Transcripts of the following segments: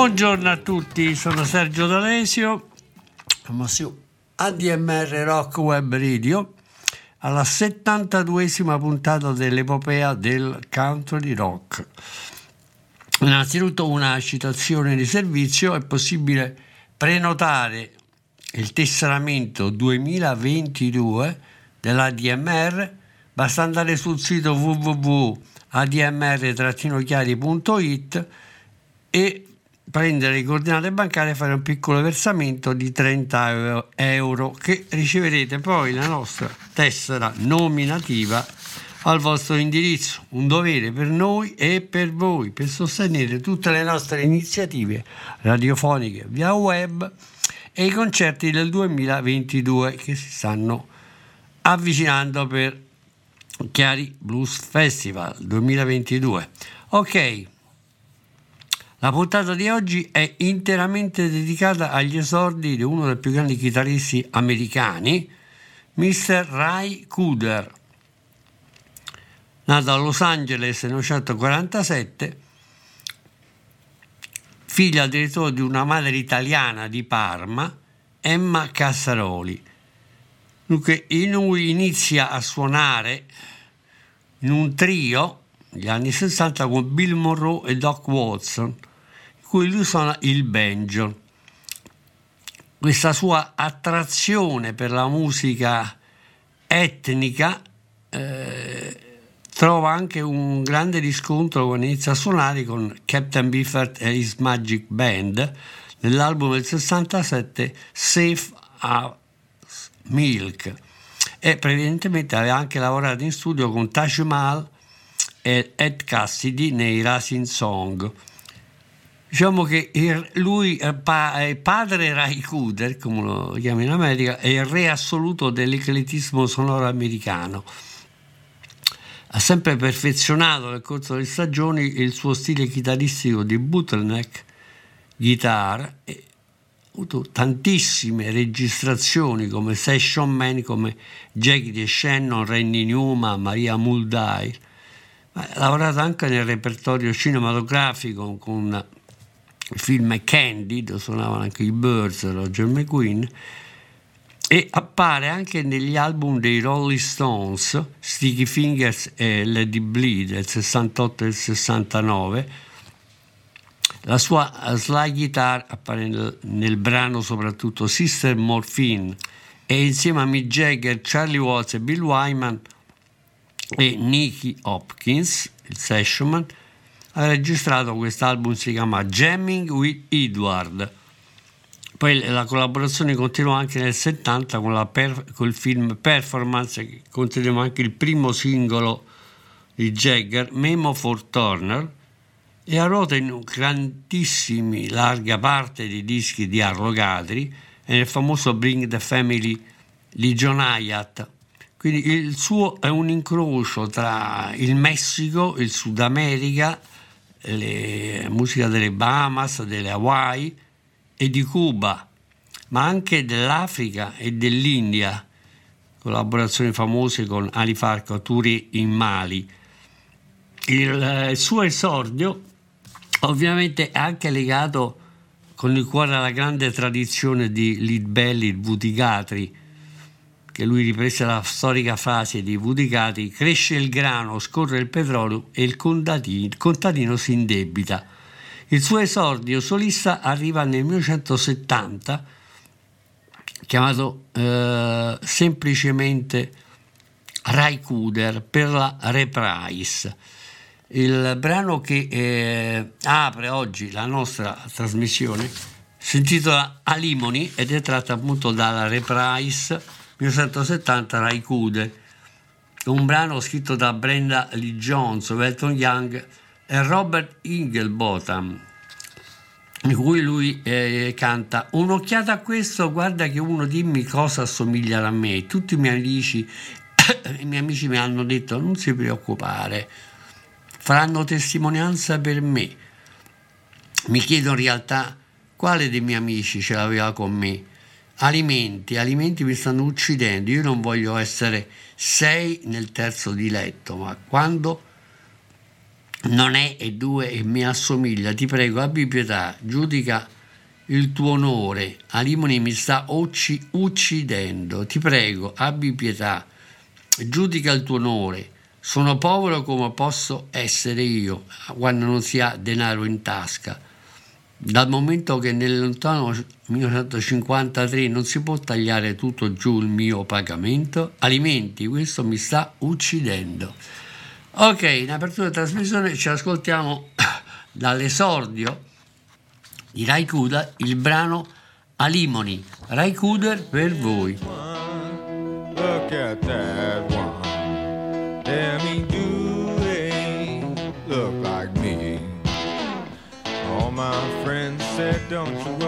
Buongiorno a tutti, sono Sergio D'Alesio, siamo su ADMR Rock Web Radio, alla 72esima puntata dell'epopea del country rock. Innanzitutto una citazione di servizio, è possibile prenotare il tesseramento 2022 dell'ADMR, basta andare sul sito www.admr-chiari.it e prendere le coordinate bancarie e fare un piccolo versamento di 30 euro che riceverete poi la nostra tessera nominativa al vostro indirizzo. Un dovere per noi e per voi per sostenere tutte le nostre iniziative radiofoniche via web e i concerti del 2022 che si stanno avvicinando per Chiari Blues Festival 2022. Ok, la puntata di oggi è interamente dedicata agli esordi di uno dei più grandi chitarristi americani, Mr. Ray Cooder. Nato a Los Angeles nel 1947, figlio addirittura di una madre italiana di Parma, Emma Cassaroli. Dunque, in lui inizia a suonare in un trio negli anni 60 con Bill Monroe e Doc Watson, cui lui suona il banjo. Questa sua attrazione per la musica etnica eh, trova anche un grande riscontro quando inizia a suonare con Captain Biffert e His Magic Band nell'album del 67 Safe as Milk e previdentemente aveva anche lavorato in studio con Taj Mahal e Ed Cassidy nei Racing Song. Diciamo che lui pa- è padre Ray Cooder, come lo chiama in America, è il re assoluto dell'ecletismo sonoro americano. Ha sempre perfezionato nel corso delle stagioni il suo stile chitarristico di bottleneck guitar e ha avuto tantissime registrazioni come session man come Jackie De Shannon, Randy Newman, Maria Muldair. Ha lavorato anche nel repertorio cinematografico con film Candy, dove suonavano anche i Birds, Roger McQueen, e appare anche negli album dei Rolling Stones, Sticky Fingers e Lady Bleed del 68 e del 69. La sua slide guitar appare nel, nel brano soprattutto Sister Morphine e insieme a Mick Jagger, Charlie Watts e Bill Wyman e Nicky Hopkins, il sessionman, ha registrato quest'album si chiama Jamming with Edward. Poi la collaborazione continuò anche nel 70 con, per- col film Performance, che consideriamo anche il primo singolo di Jagger, Memo for Turner, e ha ruota in grandissimi, larga parte dei dischi di Arlo Gadri e nel famoso Bring the Family di John Hyatt. Quindi il suo è un incrocio tra il Messico, il Sud America, le musica delle Bahamas, delle Hawaii e di Cuba, ma anche dell'Africa e dell'India. collaborazioni famose con Ali Farco, Turi in Mali. Il, eh, il suo esordio ovviamente è anche legato con il cuore alla grande tradizione di Lidbelli, il Vuticatri, che lui riprese la storica frase di Vuticatri, cresce il grano, scorre il petrolio e il contadino, il contadino si indebita. Il suo esordio solista arriva nel 1970, chiamato eh, semplicemente Raikuder per la Reprise. Il brano che eh, apre oggi la nostra trasmissione si intitola Alimoni ed è tratto appunto dalla Reprise 1970 Raikuder, un brano scritto da Brenda Lee Jones, Welton Young e Robert Inglebotham, in cui lui eh, canta un'occhiata a questo, guarda che uno dimmi cosa assomiglia a me. Tutti i miei amici, i miei amici mi hanno detto non si preoccupare, faranno testimonianza per me. Mi chiedo in realtà quale dei miei amici ce l'aveva con me. Alimenti, alimenti mi stanno uccidendo, io non voglio essere sei nel terzo di letto, ma quando non è e due e mi assomiglia, ti prego, abbi pietà, giudica il tuo onore, Alimoni mi sta ucci- uccidendo, ti prego, abbi pietà, giudica il tuo onore, sono povero come posso essere io quando non si ha denaro in tasca. Dal momento che nel lontano 1953 non si può tagliare tutto giù il mio pagamento, alimenti, questo mi sta uccidendo. Ok, in apertura di trasmissione ci ascoltiamo dall'esordio di Raikuda il brano Alimoni. Raikuder per voi. Look at that one. He don't you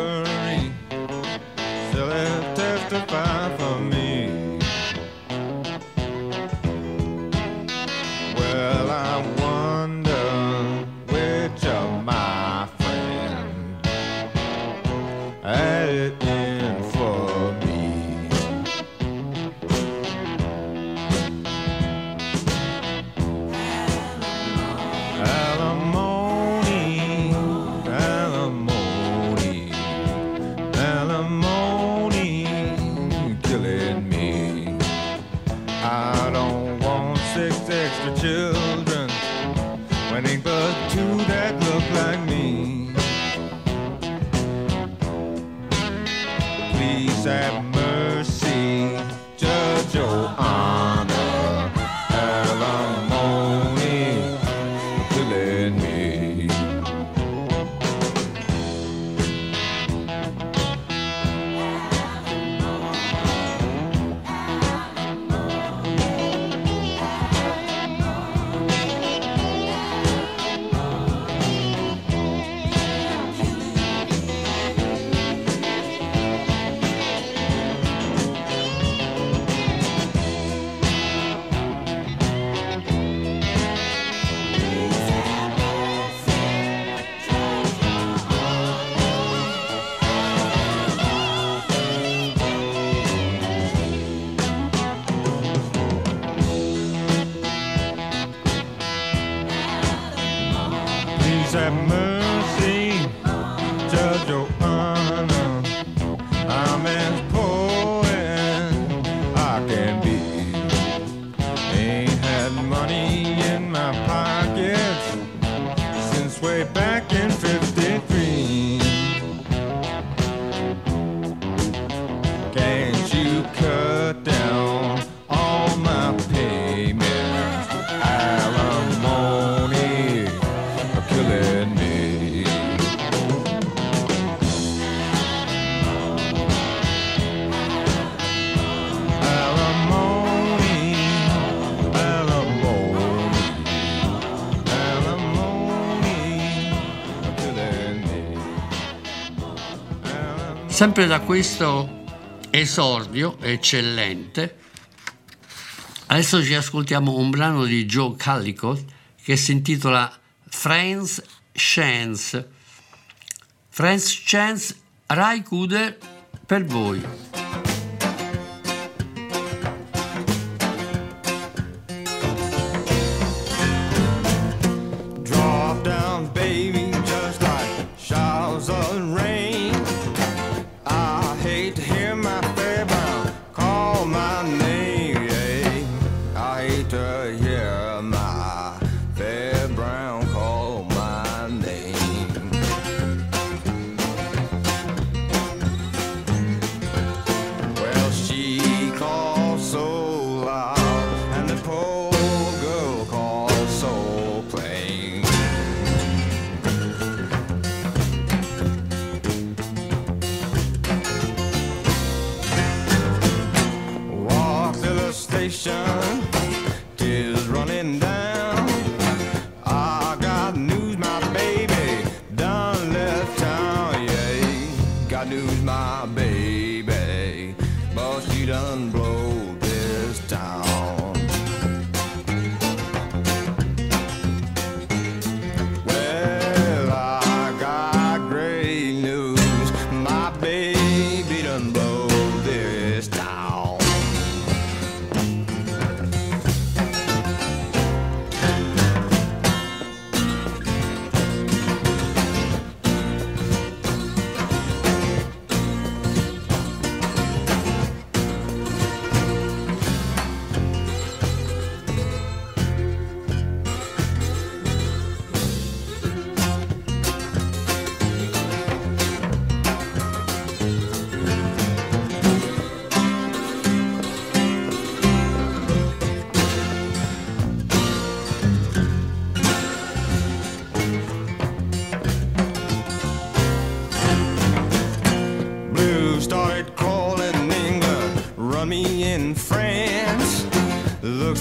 Sempre da questo esordio eccellente, adesso ci ascoltiamo un brano di Joe Callicott che si intitola Friends Chance. Friends Chance Rai Kuder per voi.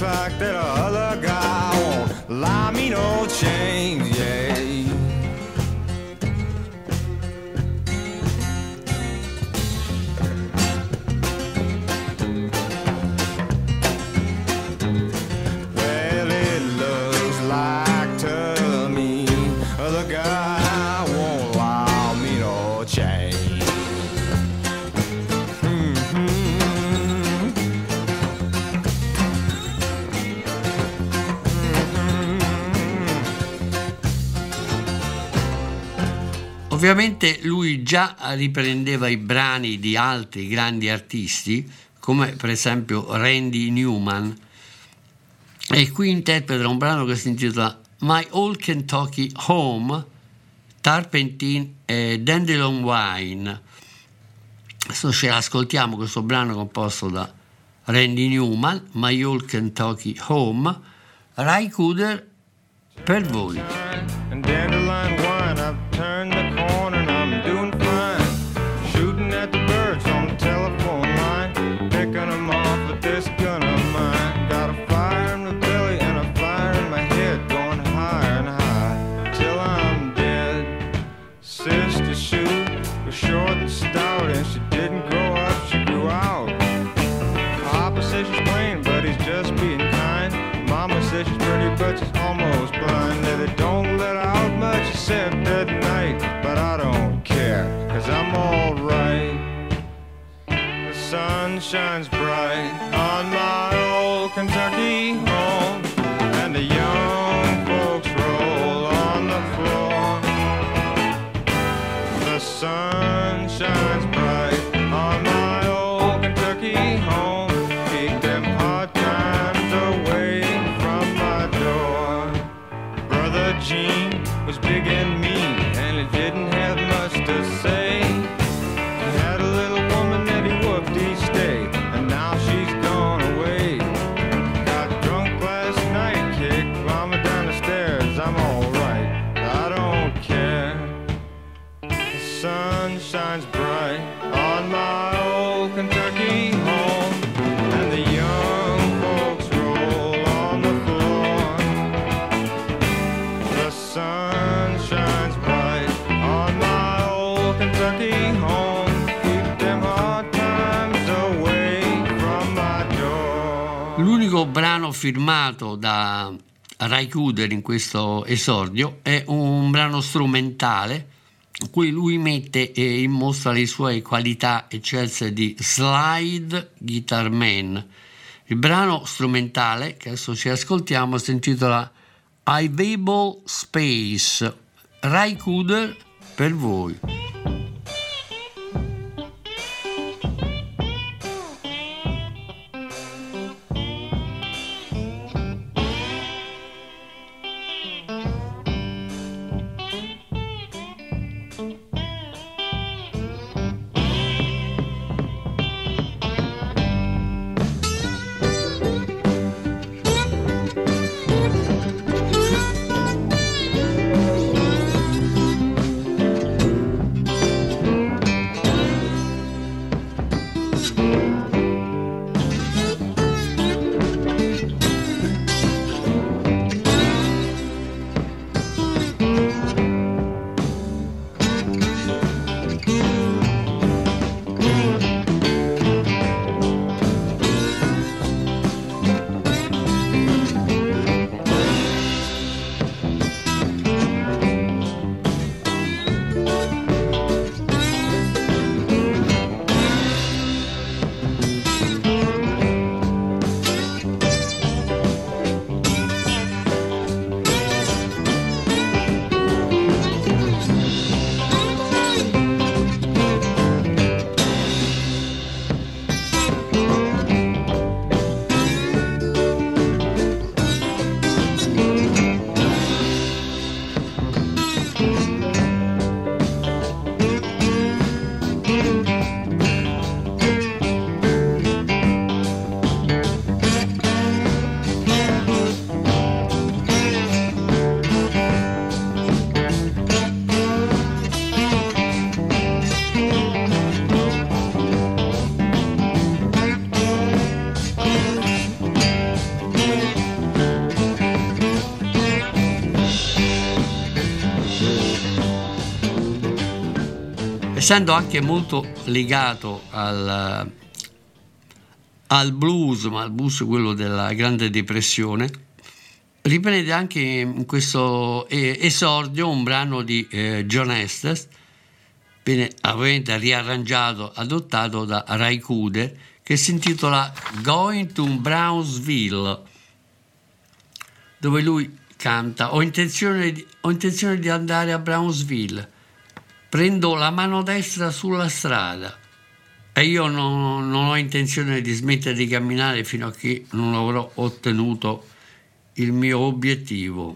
fact that a già riprendeva i brani di altri grandi artisti, come per esempio Randy Newman, e qui interpreta un brano che si intitola My Old Kentucky Home, Tarpentine e Dandelion Wine. Adesso ce ascoltiamo questo brano composto da Randy Newman, My Old Kentucky Home, Rai Cooder per voi. shines bright. firmato da Rai Kuder in questo esordio è un brano strumentale in cui lui mette eh, in mostra le sue qualità eccelse di slide guitar man. Il brano strumentale che adesso ci ascoltiamo si intitola I Available Space. Rai Kuder per voi. Essendo anche molto legato al, al blues, ma al blues quello della Grande Depressione, riprende anche in questo esordio un brano di eh, John Estes, viene ovviamente riarrangiato, adottato da Ray Cooder, che si intitola Going to Brownsville, dove lui canta. Ho intenzione di, ho intenzione di andare a Brownsville, prendo la mano destra sulla strada e io non, non ho intenzione di smettere di camminare fino a che non avrò ottenuto il mio obiettivo.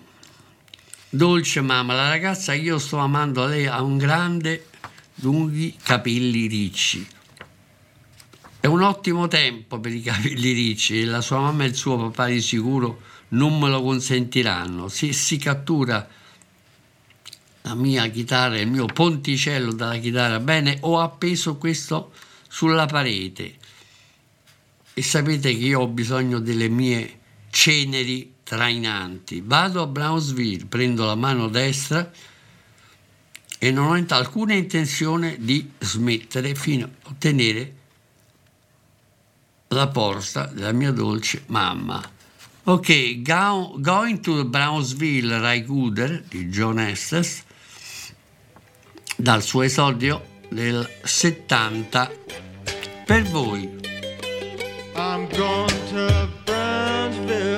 Dolce mamma, la ragazza che io sto amando, lei ha un grande, lunghi capelli ricci. È un ottimo tempo per i capelli ricci e la sua mamma e il suo papà di sicuro non me lo consentiranno. Se si cattura la mia chitarra, il mio ponticello dalla chitarra, bene, ho appeso questo sulla parete e sapete che io ho bisogno delle mie ceneri trainanti. Vado a Brownsville, prendo la mano destra e non ho alcuna intenzione di smettere fino a ottenere la porta della mia dolce mamma. Ok, go, Going to Brownsville Ray Gooder di John Estes dal suo esordio del 70 per voi. I'm going to Brownsville.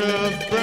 Going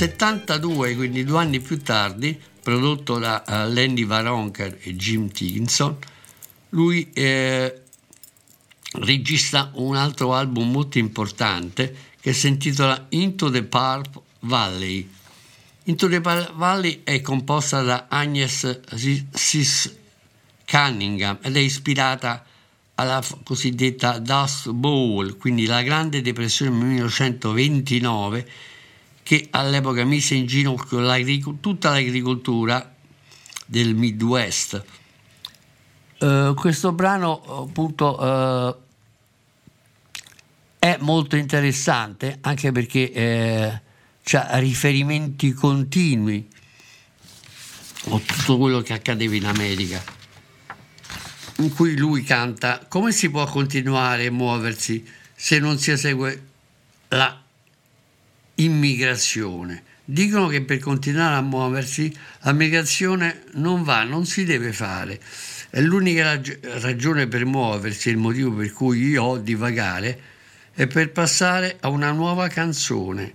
72, quindi due anni più tardi, prodotto da eh, Lenny Varonker e Jim Tinson, lui eh, registra un altro album molto importante che si intitola Into the Pulp Valley. Into the Pulp Valley è composta da Agnes Sis Cunningham ed è ispirata alla cosiddetta Dust Bowl, quindi la Grande Depressione del 1929, che all'epoca mise in ginocchio l'agric- tutta l'agricoltura del Midwest. Eh, questo brano appunto eh, è molto interessante anche perché eh, ha riferimenti continui a tutto quello che accadeva in America in cui lui canta come si può continuare a muoversi se non si esegue la immigrazione. Dicono che per continuare a muoversi la migrazione non va, non si deve fare. È l'unica rag- ragione per muoversi, il motivo per cui io ho di vagare, è per passare a una nuova canzone.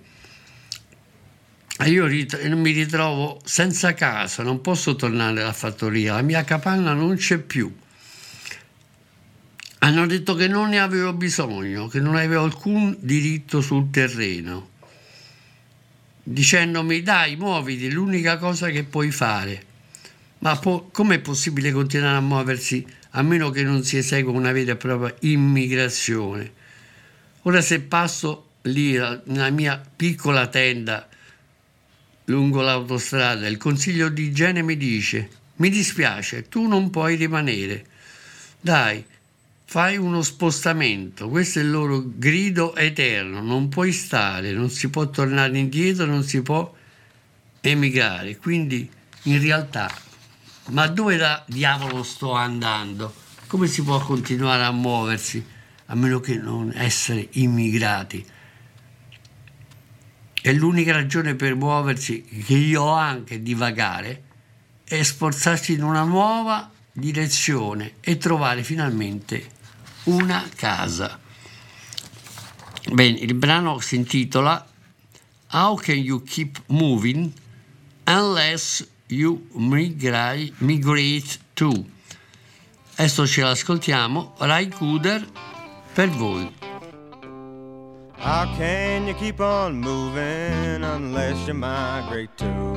Io rit- mi ritrovo senza casa, non posso tornare alla fattoria, la mia capanna non c'è più. Hanno detto che non ne avevo bisogno, che non avevo alcun diritto sul terreno, dicendomi dai, muoviti, l'unica cosa che puoi fare. Ma po- com'è possibile continuare a muoversi a meno che non si esegua una vera e propria immigrazione? Ora se passo lì nella mia piccola tenda lungo l'autostrada, il consiglio di igiene mi dice mi dispiace, tu non puoi rimanere. Dai, fai uno spostamento, questo è il loro grido eterno, non puoi stare, non si può tornare indietro, non si può emigrare. Quindi in realtà, ma dove da diavolo sto andando? Come si può continuare a muoversi a meno che non essere immigrati? E l'unica ragione per muoversi che io ho anche di vagare è sforzarsi in una nuova direzione e trovare finalmente una casa. Bene, il brano si intitola How Can You Keep Moving Unless You Migrate, migrate To? Adesso ce l'ascoltiamo, Rai Kuder per voi. How can you keep on moving unless you migrate too?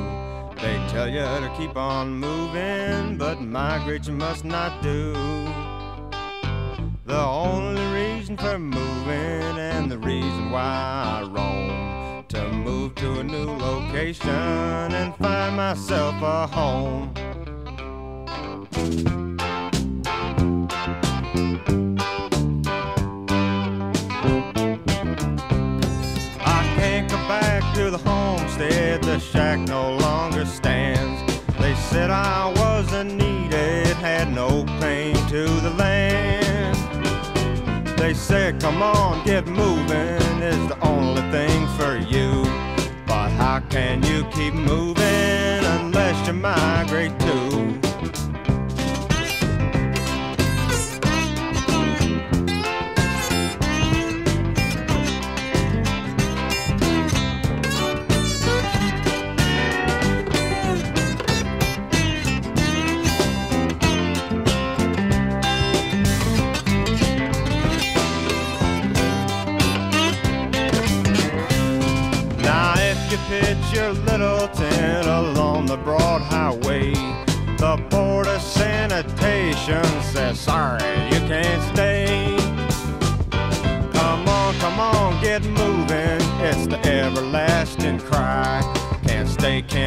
They tell you to keep on moving, but migrate you must not do. The only reason for moving and the reason why I roam to move to a new location and find myself a home. I can't go back to the homestead, the shack said, come on, get moving, is the only thing for you. But how can you keep moving unless you migrate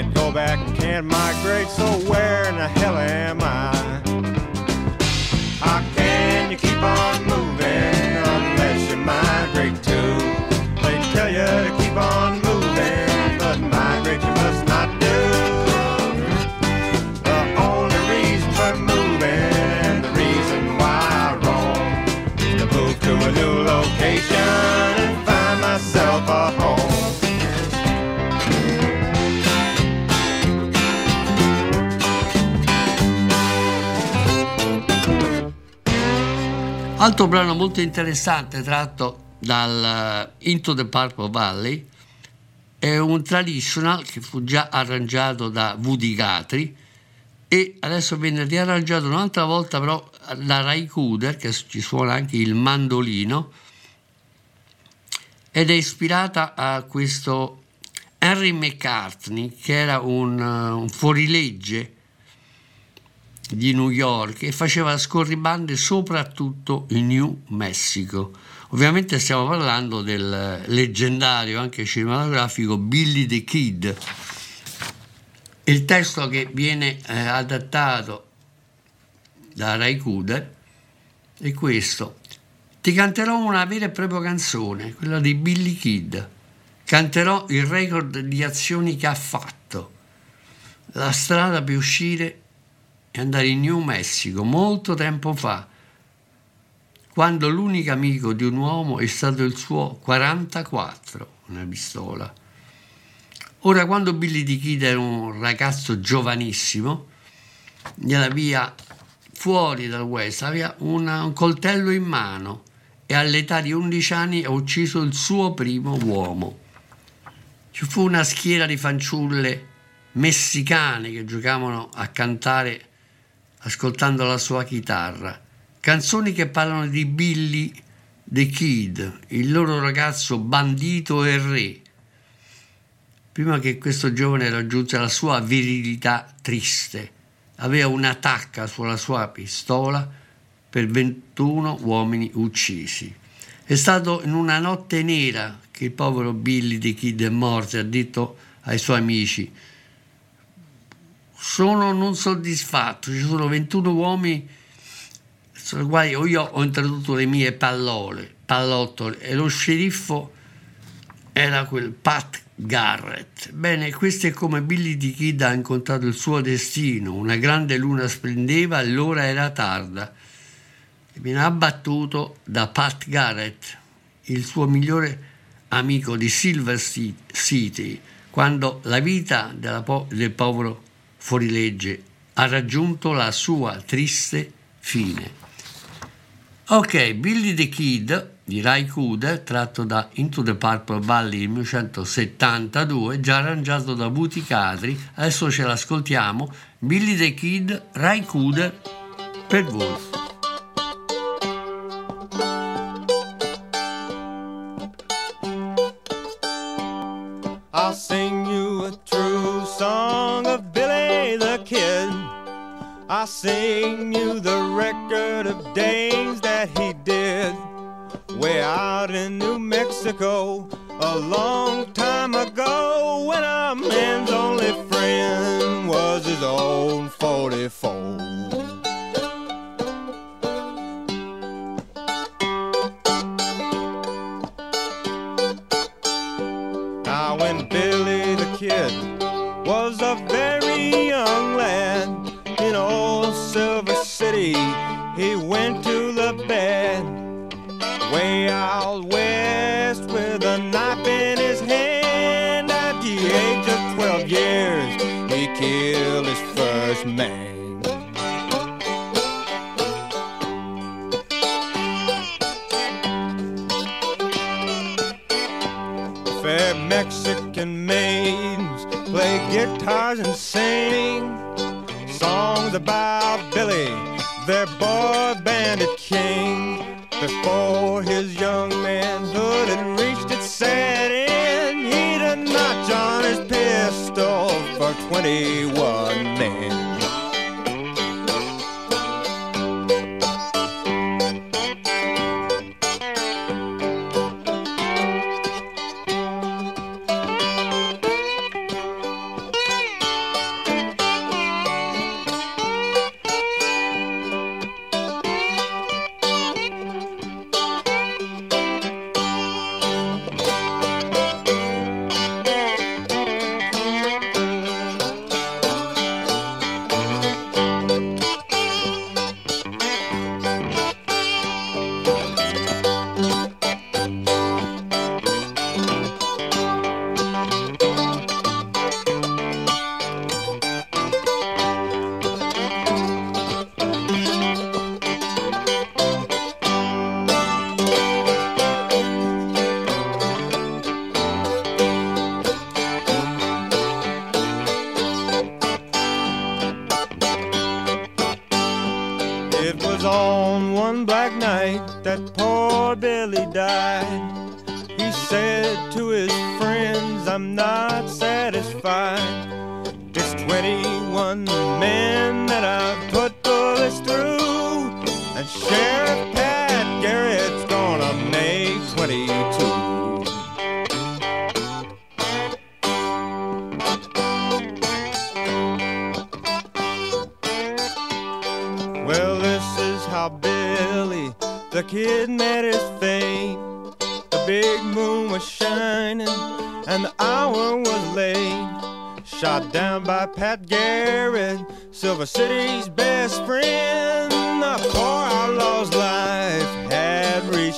can't go back, and can't migrate, so where in the hell am I? Altro brano molto interessante tratto dal eh, Into the Purple Valley è un traditional che fu già arrangiato da Woody Guthrie. E adesso viene riarrangiato un'altra volta però da Ray Cooder che ci suona anche il mandolino ed è ispirata a questo Henry McCartney che era un, uh, un fuorilegge di New York e faceva scorribande soprattutto in New Mexico. Ovviamente stiamo parlando del leggendario anche cinematografico Billy the Kid. Il testo che viene eh, adattato da Ray Kuder è questo. Ti canterò una vera e propria canzone, quella di Billy Kid. Canterò il record di azioni che ha fatto. La strada per uscire e andare in New Mexico molto tempo fa, quando l'unico amico di un uomo è stato il suo 44, una pistola. Ora, quando Billy di Kid era un ragazzo giovanissimo, nella via fuori dal West aveva una- un coltello in mano e all'età di 11 anni ha ucciso il suo primo uomo. Ci fu una schiera di fanciulle messicane che giocavano a cantare ascoltando la sua chitarra. Canzoni che parlano di Billy the Kid, il loro ragazzo bandito e re. Prima che questo giovane raggiunse la sua virilità triste, aveva una tacca sulla sua pistola per 21 uomini uccisi. È stato in una notte nera che il povero Billy the Kid è morto e ha detto ai suoi amici sono non soddisfatto, ci sono 21 uomini sulle quali io ho introdotto le mie pallole, pallottole e lo sceriffo era quel Pat Garrett. Bene, questo è come Billy the Kid ha incontrato il suo destino. Una grande luna splendeva e l'ora era tarda. E viene abbattuto da Pat Garrett, il suo migliore amico di Silver Ci- City, quando la vita po- del povero fuorilegge ha raggiunto la sua triste fine. Ok, Billy the Kid di Ray Kuder, tratto da Into the Purple Valley del 1972, già arrangiato da Buti Cadri. Adesso ce l'ascoltiamo. Billy the Kid, Ray Kuder, per voi. For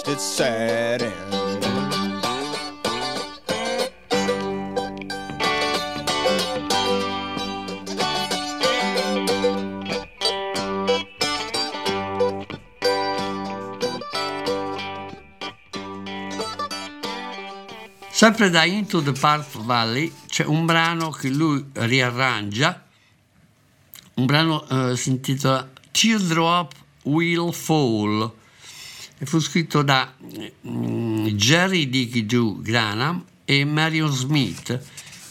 reached its. Sempre da Into the Park Valley c'è un brano che lui riarrangia, un brano eh, si intitola Teardrop Will Fall fu scritto da mm, Jerry Dicky Doo Granham e Marion Smith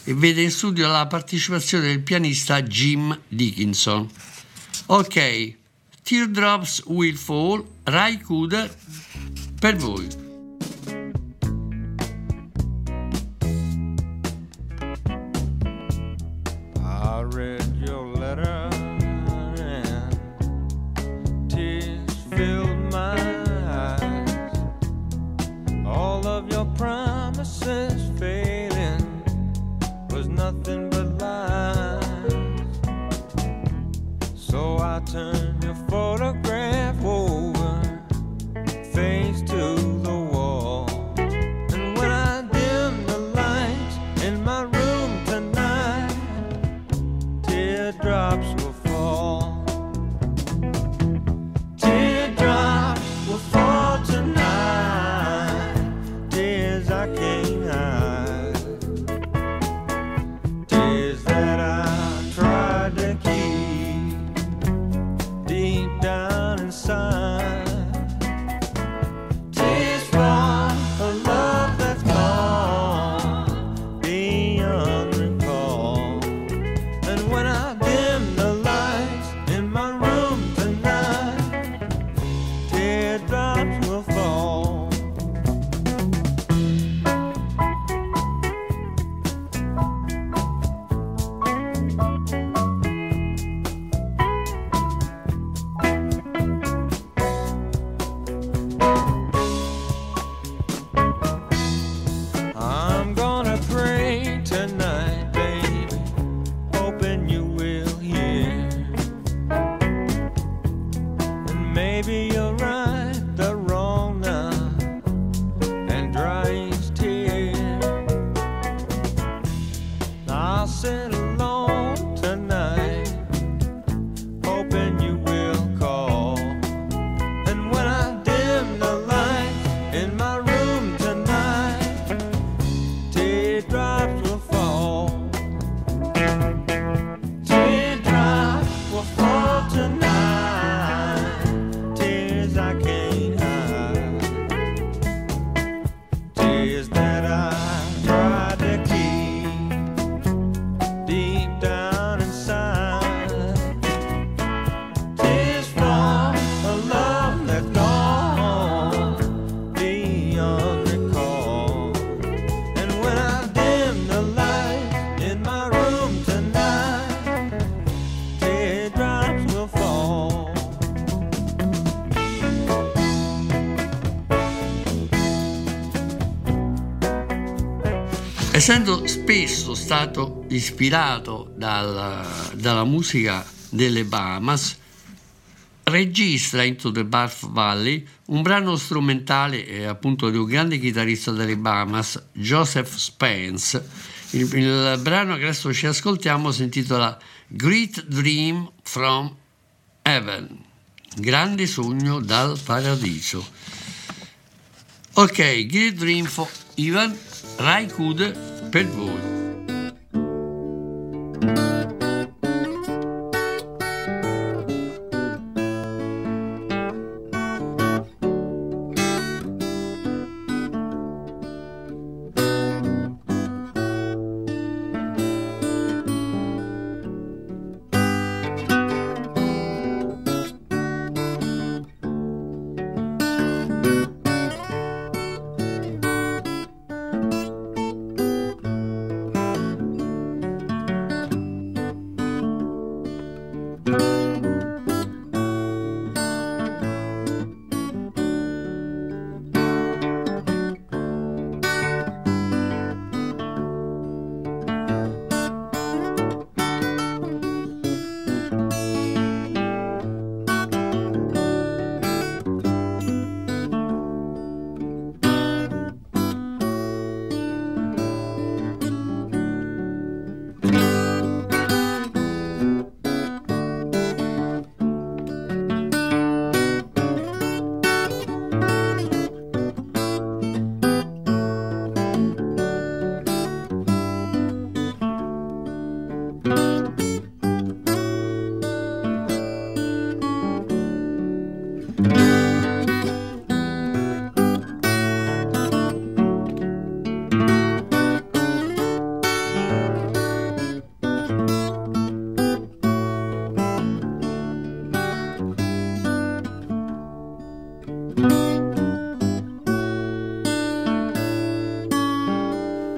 e vede in studio la partecipazione del pianista Jim Dickinson. Ok, Teardrops Will Fall, Rai Kuder, per voi. Essendo spesso stato ispirato dal- dalla musica delle Bahamas, registra Into the Barf Valley un brano strumentale eh, appunto di un grande chitarrista delle Bahamas, Joseph Spence. Il, il brano che adesso ci ascoltiamo si intitola Great Dream from Heaven, grande sogno dal paradiso. Ok, Great Dream for Ivan, Rai Kude per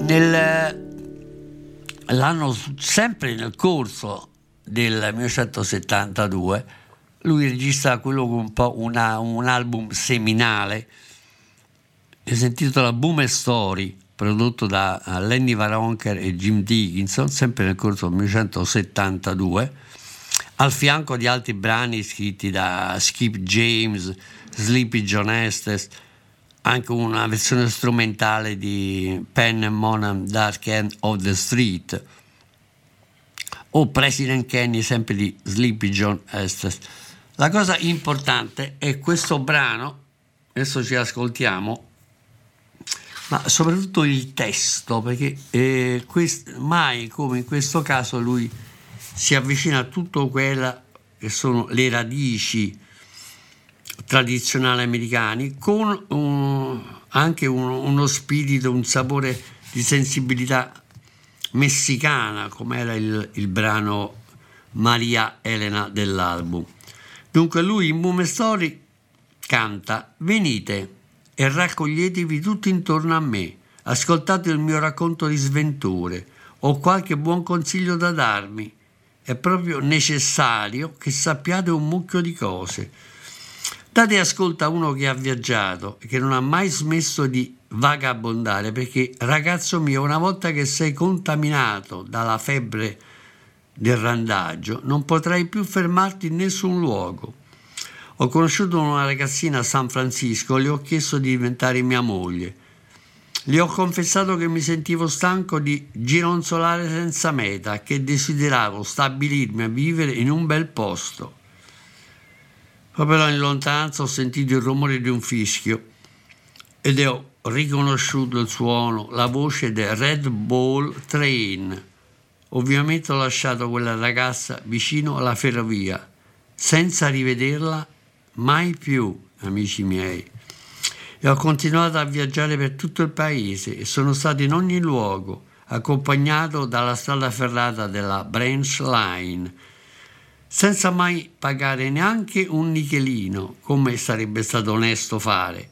voi. l'anno sempre nel corso del 1972 lui registra quello che un po' una- un album seminale che si intitola Boomer Story prodotto da eh, Lenny Varonker e Jim Dickinson sempre nel corso del 1972 al fianco di altri brani scritti da Skip James, Sleepy John Estes anche una versione strumentale di Penn and Monham Dark End of the Street o President Kenny sempre di Sleepy John Estes. La cosa importante è questo brano, adesso ci ascoltiamo, ma soprattutto il testo, perché eh, quest- mai come in questo caso lui si avvicina a tutto quello che sono le radici tradizionali americani con un- anche uno, uno spirito, un sapore di sensibilità messicana, come era il, il brano Maria Elena dell'album. Dunque lui in Boomer Story canta Venite e raccoglietevi tutti intorno a me, ascoltate il mio racconto di sventure, ho qualche buon consiglio da darmi, è proprio necessario che sappiate un mucchio di cose. Date ascolto a uno che ha viaggiato e che non ha mai smesso di vagabondare, perché ragazzo mio, una volta che sei contaminato dalla febbre del randaggio, non potrai più fermarti in nessun luogo. Ho conosciuto una ragazzina a San Francisco, le ho chiesto di diventare mia moglie. Le ho confessato che mi sentivo stanco di gironzolare senza meta, che desideravo stabilirmi a vivere in un bel posto. Però in lontananza ho sentito il rumore di un fischio ed ho riconosciuto il suono, la voce del Red Ball Train. Ovviamente ho lasciato quella ragazza vicino alla ferrovia, senza rivederla mai più, amici miei. E ho continuato a viaggiare per tutto il paese e sono stato in ogni luogo, accompagnato dalla strada ferrata della Branch Line, senza mai pagare neanche un nichelino, come sarebbe stato onesto fare.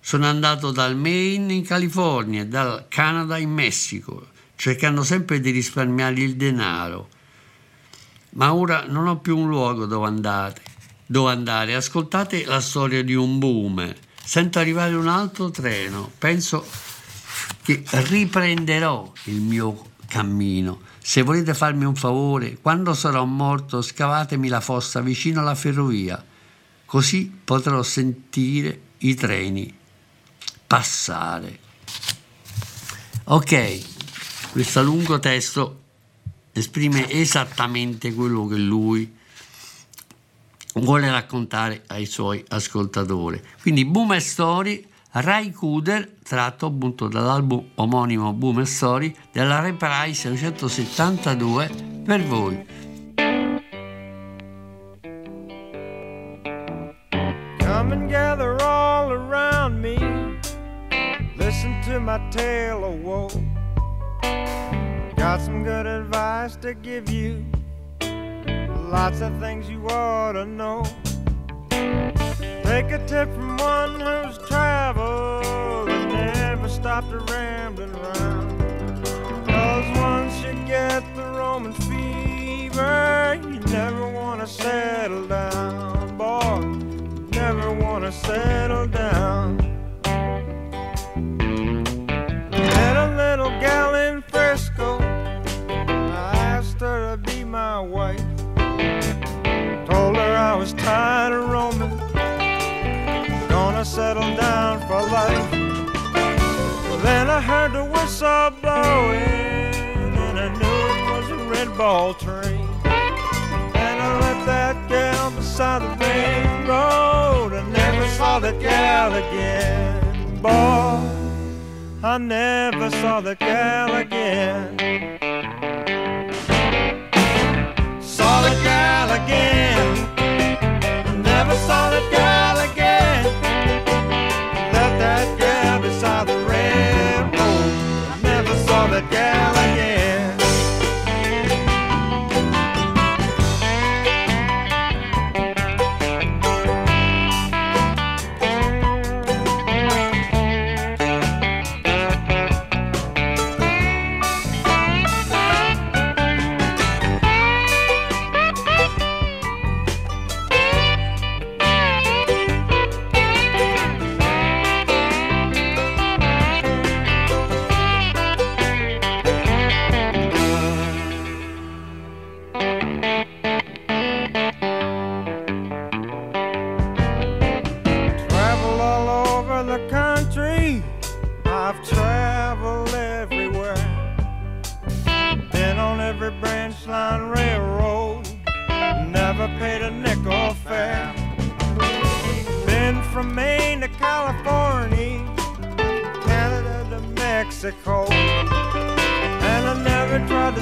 Sono andato dal Maine in California e dal Canada in Messico, cercando sempre di risparmiare il denaro. Ma ora non ho più un luogo dove andare. Dove andare. Ascoltate la storia di un boomer. Sento arrivare un altro treno. Penso che riprenderò il mio cammino. Se volete farmi un favore, quando sarò morto, scavatemi la fossa vicino alla ferrovia, così potrò sentire i treni passare. Ok, questo lungo testo esprime esattamente quello che lui vuole raccontare ai suoi ascoltatori. Quindi Boomer Story, Rai Kuder, tratto appunto dall'album omonimo Boomer Story della Reprise 1972 per voi. Come and gather all around me. Listen to my tale of woe. Got some good advice to give you. Lots of things you ought to know. Take a tip from one who's traveled and never stopped a rambling round. Cause once you get the Roman fever, you never wanna settle down, boy. Never wanna settle down. That gal again. Boy, I never saw that gal again. Saw the gal again. I Never saw that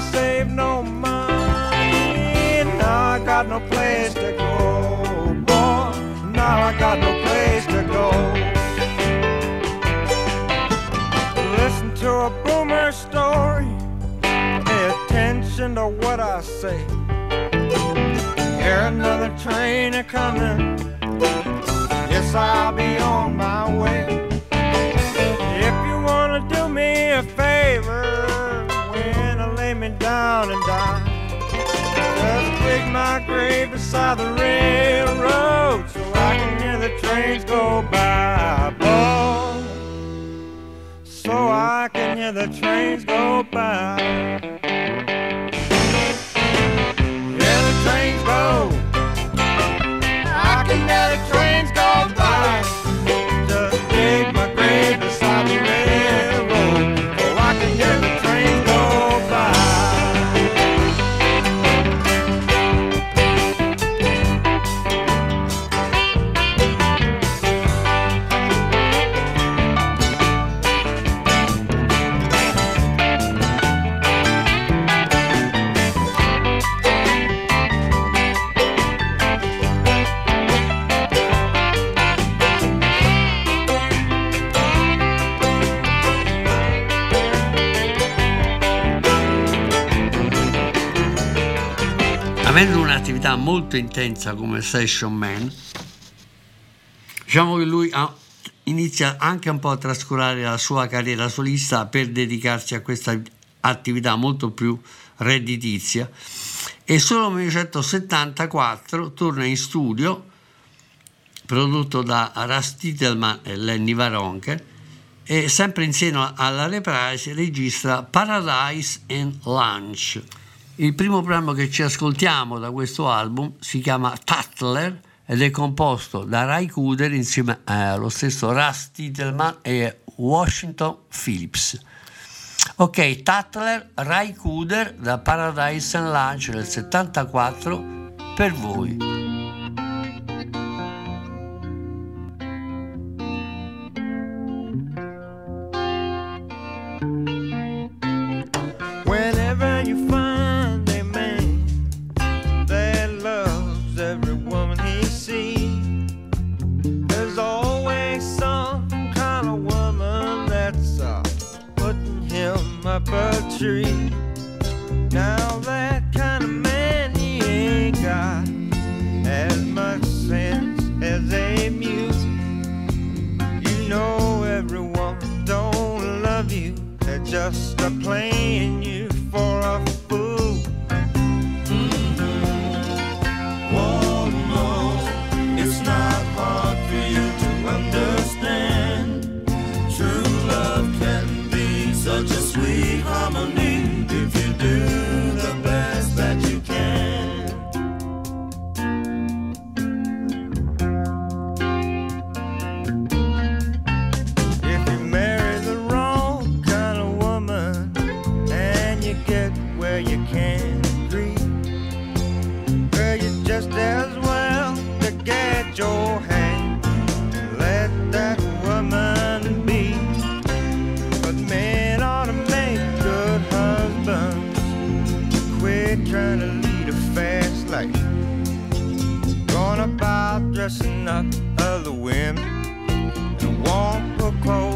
to save no money. Now I got no place to go, boy. Now I got no place to go. Listen to a boomer story. Pay attention to what I say. Hear another train a coming. Yes, I'll be on my way. Down and die, just dig my grave beside the railroad so I can hear the trains go by, boy. So I can hear the trains go by. Un'attività molto intensa come session man, diciamo che lui ha- inizia anche un po' a trascurare la sua carriera solista per dedicarsi a questa attività molto più redditizia e solo nel 1974 torna in studio prodotto da Russ Titelman e Lenny Varonker e sempre insieme alla Reprise registra Paradise and Lunch. Il primo brano che ci ascoltiamo da questo album si chiama Tatler ed è composto da Ray Cooder insieme eh, allo stesso Russ Titelman e Washington Phillips. Ok, Tatler, Ray Cooder da Paradise and Lunch del 74 per voi. the wind and warm her clothes.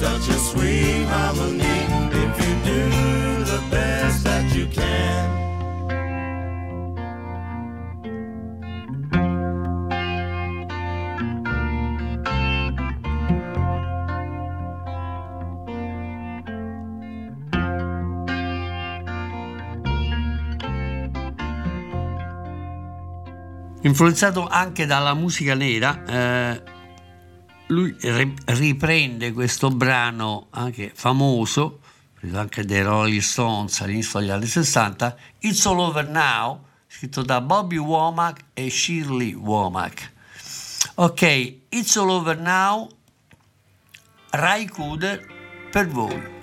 such a sweet harmony if you do the best that you can. Influenzato anche dalla musica nera, eh, lui riprende questo brano anche famoso, anche dei Rolling Stones all'inizio degli anni 60, It's All Over Now, scritto da Bobby Womack e Shirley Womack. Ok, It's All Over Now, Rai Kuder per voi.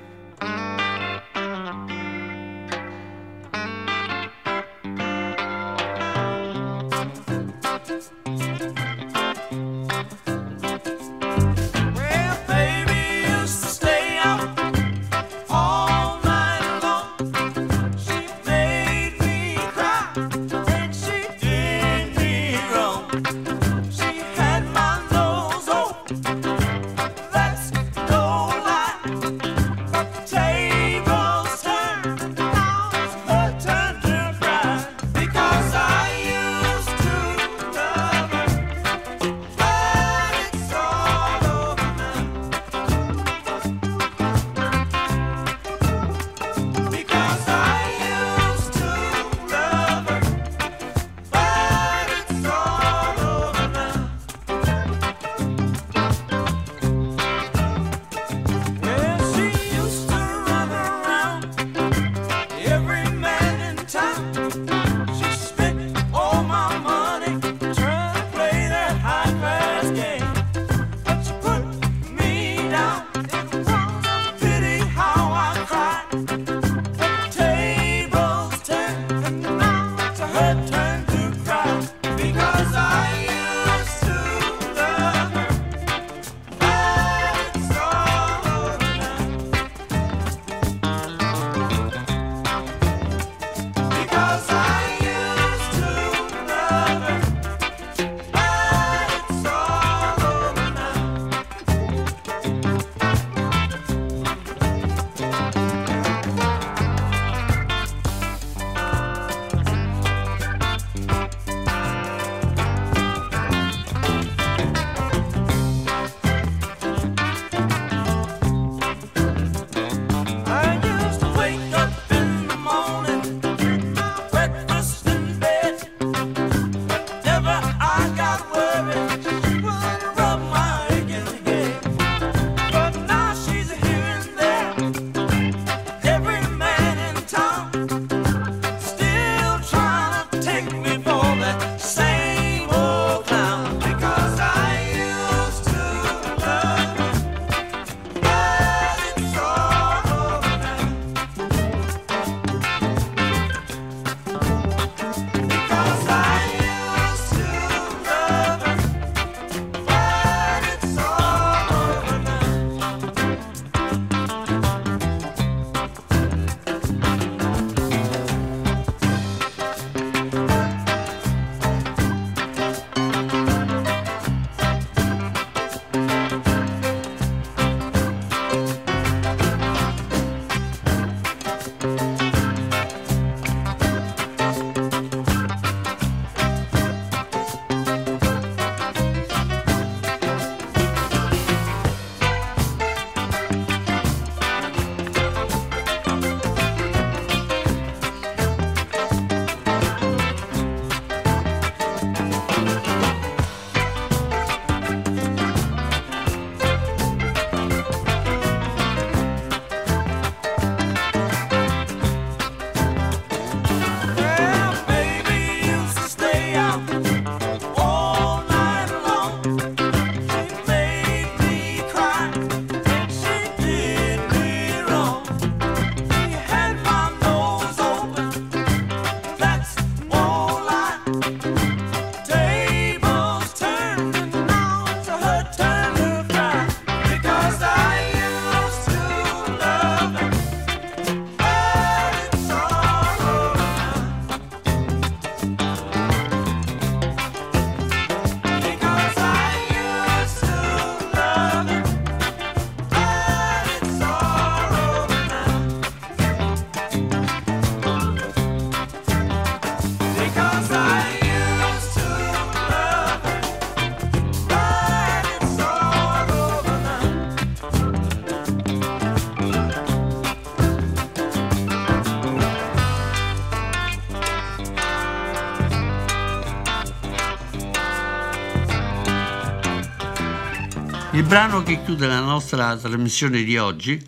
Brano che chiude la nostra trasmissione di oggi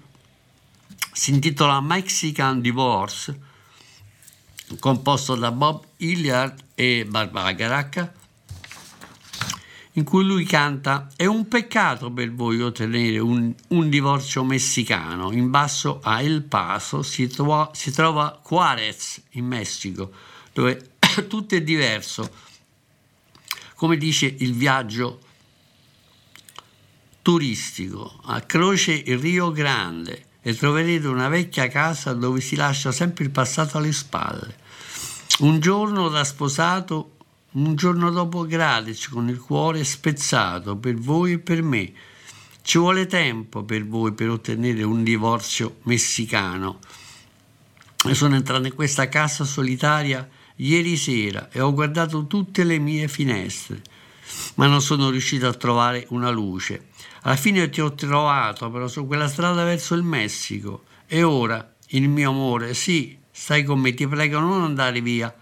si intitola Mexican Divorce, composto da Bob Hilliard e Barbara Caracca, in cui lui canta È un peccato per voi ottenere un, un divorzio messicano. In basso a El Paso si, trova- si trova Juarez in Messico, dove tutto è diverso. Come dice il viaggio turistico, a Croce Rio Grande e troverete una vecchia casa dove si lascia sempre il passato alle spalle. Un giorno da sposato, un giorno dopo gratis con il cuore spezzato per voi e per me. Ci vuole tempo per voi per ottenere un divorzio messicano. Sono entrato in questa casa solitaria ieri sera e ho guardato tutte le mie finestre, ma non sono riuscito a trovare una luce. Alla fine ti ho trovato però su quella strada verso il Messico e ora, il mio amore, sì, stai con me, ti prego non andare via.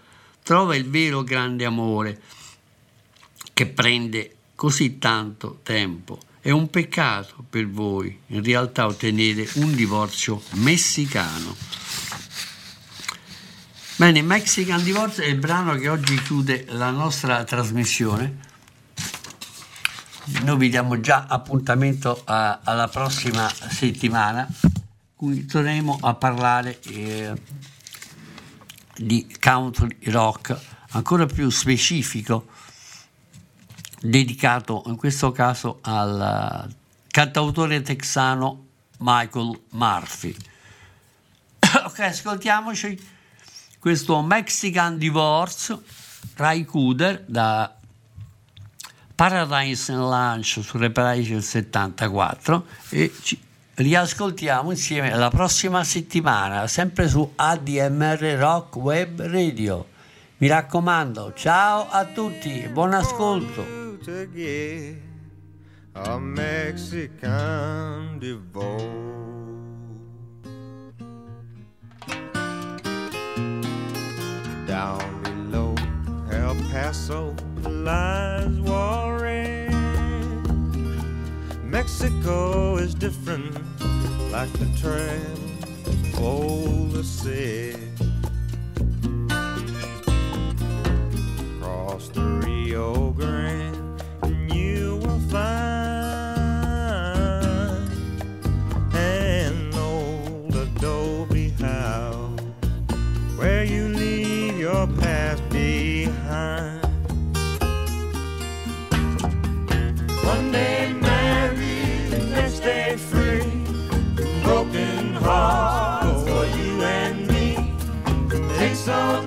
Trova il vero grande amore che prende così tanto tempo. È un peccato per voi in realtà ottenere un divorzio messicano. Bene, Mexican Divorce è il brano che oggi chiude la nostra trasmissione. Noi vi diamo già appuntamento a- alla prossima settimana, cui torneremo a parlare eh, di country rock ancora più specifico, dedicato in questo caso al cantautore texano Michael Murphy. ok, ascoltiamoci questo Mexican Divorce Rai Kuder da Paradise Lunch su Reprise del 74 e ci riascoltiamo insieme la prossima settimana sempre su ADMR Rock Web Radio. Mi raccomando ciao a tutti buon ascolto. A Mexican divorce. Down below El Paso lies Mexico is different, like the trail Boulder said. Across the Rio Grande, so